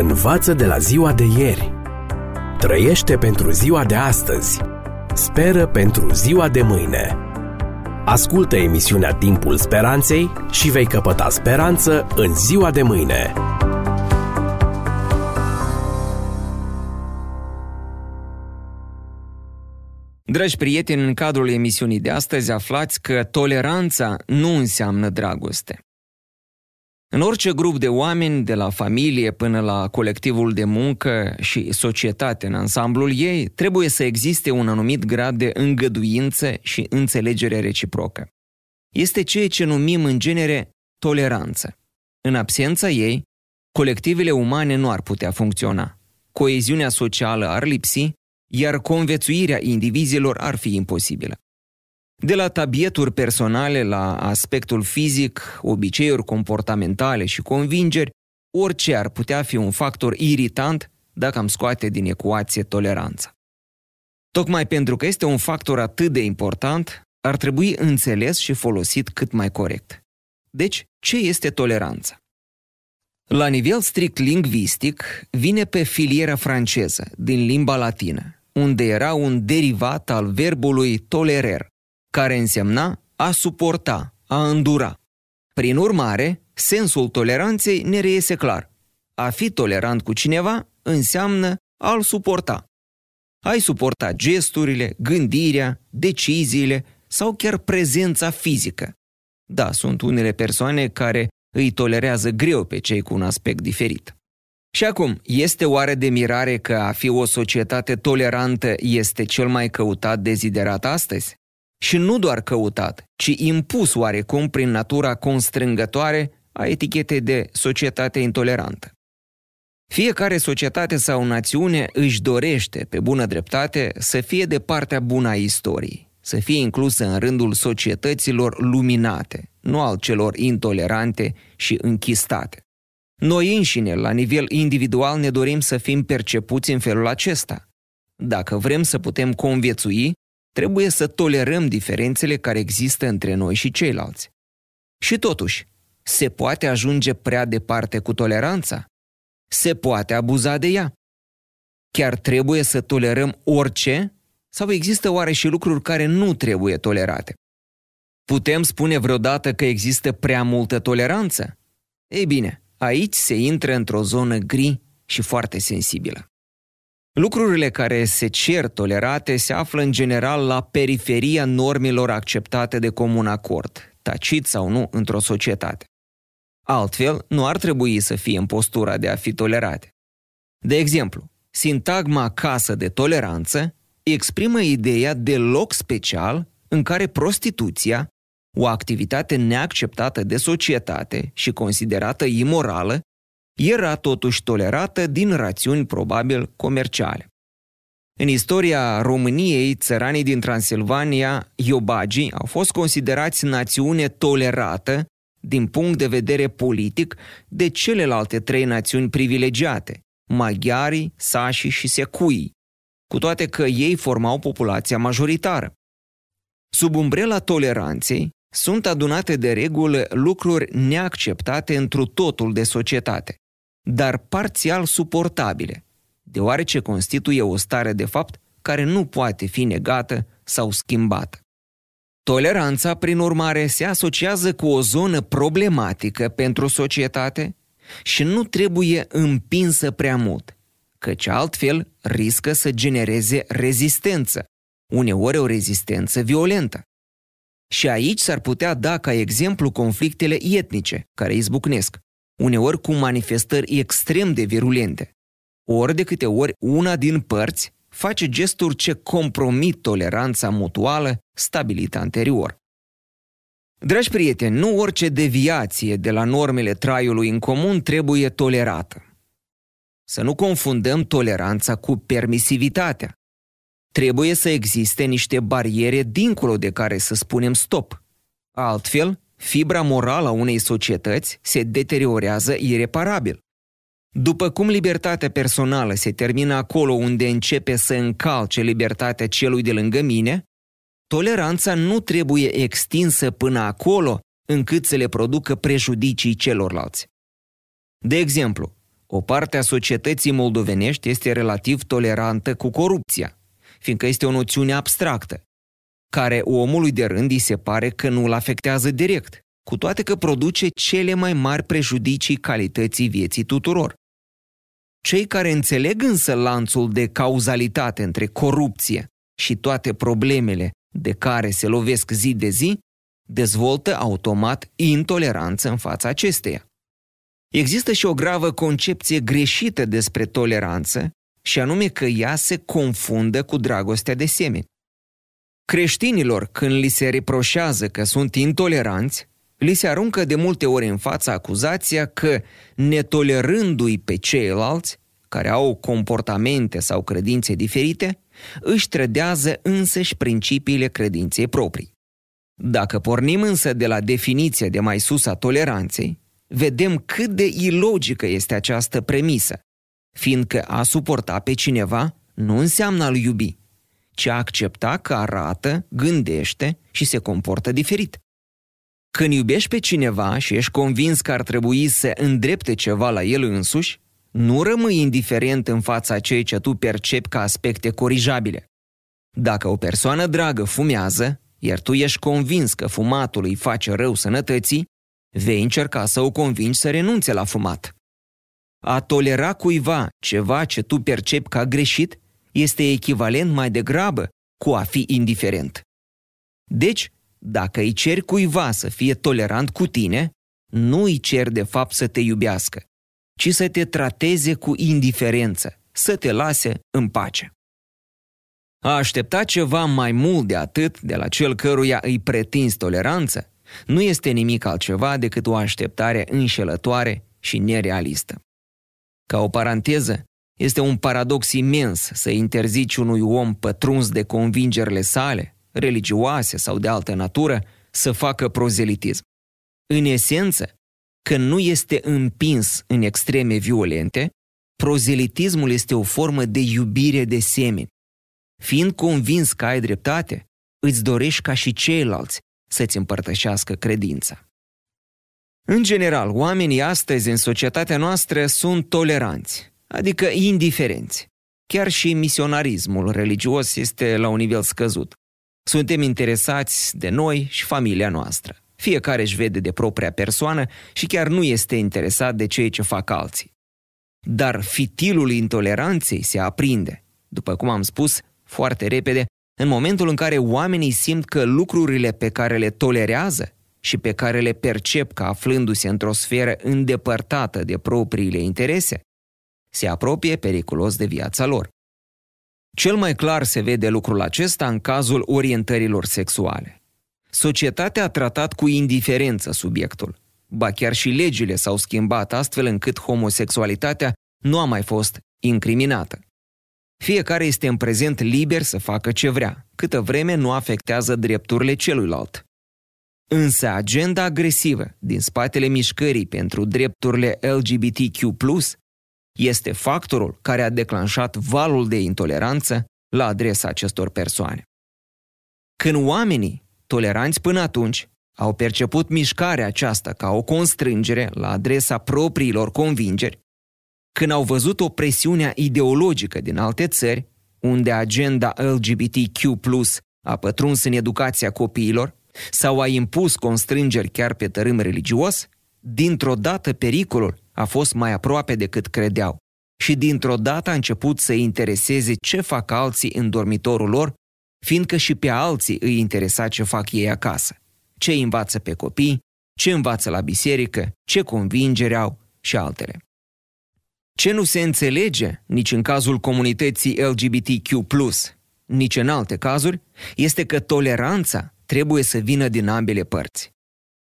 Învață de la ziua de ieri. Trăiește pentru ziua de astăzi. Speră pentru ziua de mâine. Ascultă emisiunea Timpul Speranței și vei căpăta speranță în ziua de mâine. Dragi prieteni, în cadrul emisiunii de astăzi aflați că toleranța nu înseamnă dragoste. În orice grup de oameni, de la familie până la colectivul de muncă și societate în ansamblul ei, trebuie să existe un anumit grad de îngăduință și înțelegere reciprocă. Este ceea ce numim în genere toleranță. În absența ei, colectivele umane nu ar putea funcționa. Coeziunea socială ar lipsi, iar convețuirea indivizilor ar fi imposibilă. De la tabieturi personale la aspectul fizic, obiceiuri comportamentale și convingeri, orice ar putea fi un factor iritant dacă am scoate din ecuație toleranța. Tocmai pentru că este un factor atât de important, ar trebui înțeles și folosit cât mai corect. Deci, ce este toleranța? La nivel strict lingvistic, vine pe filiera franceză, din limba latină, unde era un derivat al verbului tolerer, care însemna a suporta, a îndura. Prin urmare, sensul toleranței ne reiese clar. A fi tolerant cu cineva înseamnă a-l suporta. Ai suporta gesturile, gândirea, deciziile sau chiar prezența fizică. Da, sunt unele persoane care îi tolerează greu pe cei cu un aspect diferit. Și acum, este oare de mirare că a fi o societate tolerantă este cel mai căutat deziderat astăzi? Și nu doar căutat, ci impus oarecum prin natura constrângătoare a etichetei de societate intolerantă. Fiecare societate sau națiune își dorește, pe bună dreptate, să fie de partea bună a istoriei, să fie inclusă în rândul societăților luminate, nu al celor intolerante și închistate. Noi înșine, la nivel individual, ne dorim să fim percepuți în felul acesta. Dacă vrem să putem conviețui, Trebuie să tolerăm diferențele care există între noi și ceilalți. Și totuși, se poate ajunge prea departe cu toleranța? Se poate abuza de ea? Chiar trebuie să tolerăm orice? Sau există oare și lucruri care nu trebuie tolerate? Putem spune vreodată că există prea multă toleranță? Ei bine, aici se intră într-o zonă gri și foarte sensibilă. Lucrurile care se cer tolerate se află în general la periferia normelor acceptate de comun acord, tacit sau nu, într-o societate. Altfel, nu ar trebui să fie în postura de a fi tolerate. De exemplu, sintagma casă de toleranță exprimă ideea de loc special în care prostituția, o activitate neacceptată de societate și considerată imorală, era totuși tolerată din rațiuni probabil comerciale. În istoria României, țăranii din Transilvania, iobagii, au fost considerați națiune tolerată din punct de vedere politic de celelalte trei națiuni privilegiate, maghiarii, sașii și secuii, cu toate că ei formau populația majoritară. Sub umbrela toleranței sunt adunate de regulă lucruri neacceptate întru totul de societate, dar parțial suportabile, deoarece constituie o stare de fapt care nu poate fi negată sau schimbată. Toleranța, prin urmare, se asociază cu o zonă problematică pentru societate și nu trebuie împinsă prea mult, căci altfel riscă să genereze rezistență, uneori o rezistență violentă. Și aici s-ar putea da ca exemplu conflictele etnice care izbucnesc, uneori cu manifestări extrem de virulente. Ori de câte ori una din părți face gesturi ce compromit toleranța mutuală stabilită anterior. Dragi prieteni, nu orice deviație de la normele traiului în comun trebuie tolerată. Să nu confundăm toleranța cu permisivitatea. Trebuie să existe niște bariere dincolo de care să spunem stop. Altfel, fibra morală a unei societăți se deteriorează ireparabil. După cum libertatea personală se termină acolo unde începe să încalce libertatea celui de lângă mine, toleranța nu trebuie extinsă până acolo încât să le producă prejudicii celorlalți. De exemplu, o parte a societății moldovenești este relativ tolerantă cu corupția, fiindcă este o noțiune abstractă, care omului de rând îi se pare că nu îl afectează direct, cu toate că produce cele mai mari prejudicii calității vieții tuturor. Cei care înțeleg însă lanțul de cauzalitate între corupție și toate problemele de care se lovesc zi de zi, dezvoltă automat intoleranță în fața acesteia. Există și o gravă concepție greșită despre toleranță, și anume că ea se confundă cu dragostea de semeni. Creștinilor, când li se reproșează că sunt intoleranți, li se aruncă de multe ori în fața acuzația că, netolerându-i pe ceilalți, care au comportamente sau credințe diferite, își trădează însăși principiile credinței proprii. Dacă pornim însă de la definiția de mai sus a toleranței, vedem cât de ilogică este această premisă, fiindcă a suporta pe cineva nu înseamnă a-l iubi, ci a accepta că arată, gândește și se comportă diferit. Când iubești pe cineva și ești convins că ar trebui să îndrepte ceva la el însuși, nu rămâi indiferent în fața ceea ce tu percepi ca aspecte corijabile. Dacă o persoană dragă fumează, iar tu ești convins că fumatul îi face rău sănătății, vei încerca să o convingi să renunțe la fumat. A tolera cuiva ceva ce tu percepi ca greșit este echivalent mai degrabă cu a fi indiferent. Deci, dacă îi ceri cuiva să fie tolerant cu tine, nu îi ceri de fapt să te iubească, ci să te trateze cu indiferență, să te lase în pace. A aștepta ceva mai mult de atât de la cel căruia îi pretinzi toleranță nu este nimic altceva decât o așteptare înșelătoare și nerealistă. Ca o paranteză, este un paradox imens să interzici unui om pătruns de convingerile sale, religioase sau de altă natură, să facă prozelitism. În esență, când nu este împins în extreme violente, prozelitismul este o formă de iubire de semeni. Fiind convins că ai dreptate, îți dorești ca și ceilalți să-ți împărtășească credința. În general, oamenii astăzi în societatea noastră sunt toleranți, adică indiferenți. Chiar și misionarismul religios este la un nivel scăzut. Suntem interesați de noi și familia noastră. Fiecare își vede de propria persoană și chiar nu este interesat de ceea ce fac alții. Dar fitilul intoleranței se aprinde, după cum am spus, foarte repede, în momentul în care oamenii simt că lucrurile pe care le tolerează și pe care le percep ca aflându-se într-o sferă îndepărtată de propriile interese, se apropie periculos de viața lor. Cel mai clar se vede lucrul acesta în cazul orientărilor sexuale. Societatea a tratat cu indiferență subiectul, ba chiar și legile s-au schimbat astfel încât homosexualitatea nu a mai fost incriminată. Fiecare este în prezent liber să facă ce vrea, câtă vreme nu afectează drepturile celuilalt. Însă agenda agresivă din spatele mișcării pentru drepturile LGBTQ+, este factorul care a declanșat valul de intoleranță la adresa acestor persoane. Când oamenii, toleranți până atunci, au perceput mișcarea aceasta ca o constrângere la adresa propriilor convingeri, când au văzut o presiune ideologică din alte țări, unde agenda LGBTQ+, a pătruns în educația copiilor, sau a impus constrângeri chiar pe tărâm religios, dintr-o dată pericolul a fost mai aproape decât credeau și dintr-o dată a început să intereseze ce fac alții în dormitorul lor, fiindcă și pe alții îi interesa ce fac ei acasă, ce învață pe copii, ce învață la biserică, ce convingeri au și altele. Ce nu se înțelege nici în cazul comunității LGBTQ+, nici în alte cazuri, este că toleranța trebuie să vină din ambele părți.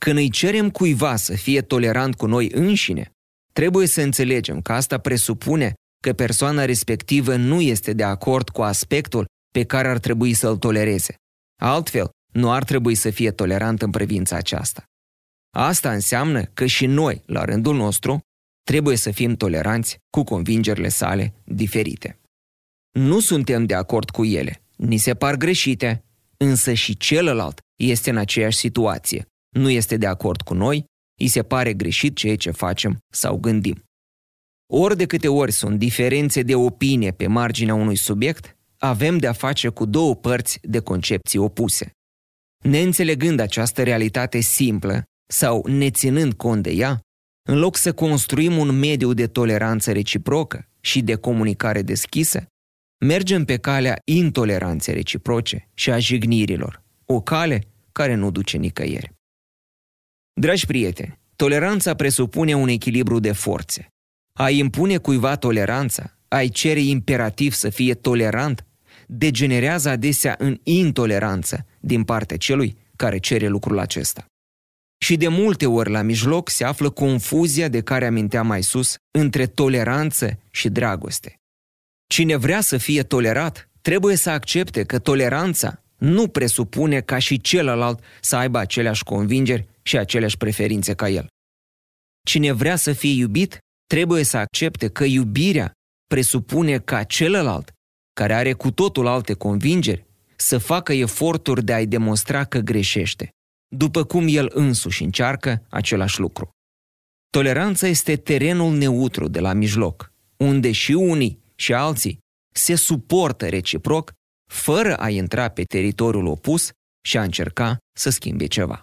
Când îi cerem cuiva să fie tolerant cu noi înșine, trebuie să înțelegem că asta presupune că persoana respectivă nu este de acord cu aspectul pe care ar trebui să-l tolereze. Altfel, nu ar trebui să fie tolerant în privința aceasta. Asta înseamnă că și noi, la rândul nostru, trebuie să fim toleranți cu convingerile sale diferite. Nu suntem de acord cu ele, ni se par greșite, însă și celălalt este în aceeași situație. Nu este de acord cu noi, îi se pare greșit ceea ce facem sau gândim. Ori de câte ori sunt diferențe de opinie pe marginea unui subiect, avem de-a face cu două părți de concepții opuse. Neînțelegând această realitate simplă sau neținând cont de ea, în loc să construim un mediu de toleranță reciprocă și de comunicare deschisă, mergem pe calea intoleranței reciproce și a jignirilor, o cale care nu duce nicăieri. Dragi prieteni, toleranța presupune un echilibru de forțe. A impune cuiva toleranța, ai cere imperativ să fie tolerant, degenerează adesea în intoleranță din partea celui care cere lucrul acesta. Și de multe ori la mijloc se află confuzia de care aminteam mai sus între toleranță și dragoste. Cine vrea să fie tolerat, trebuie să accepte că toleranța nu presupune ca și celălalt să aibă aceleași convingeri și aceleași preferințe ca el. Cine vrea să fie iubit, trebuie să accepte că iubirea presupune ca celălalt, care are cu totul alte convingeri, să facă eforturi de a-i demonstra că greșește, după cum el însuși încearcă același lucru. Toleranța este terenul neutru de la mijloc, unde și unii și alții se suportă reciproc fără a intra pe teritoriul opus și a încerca să schimbe ceva.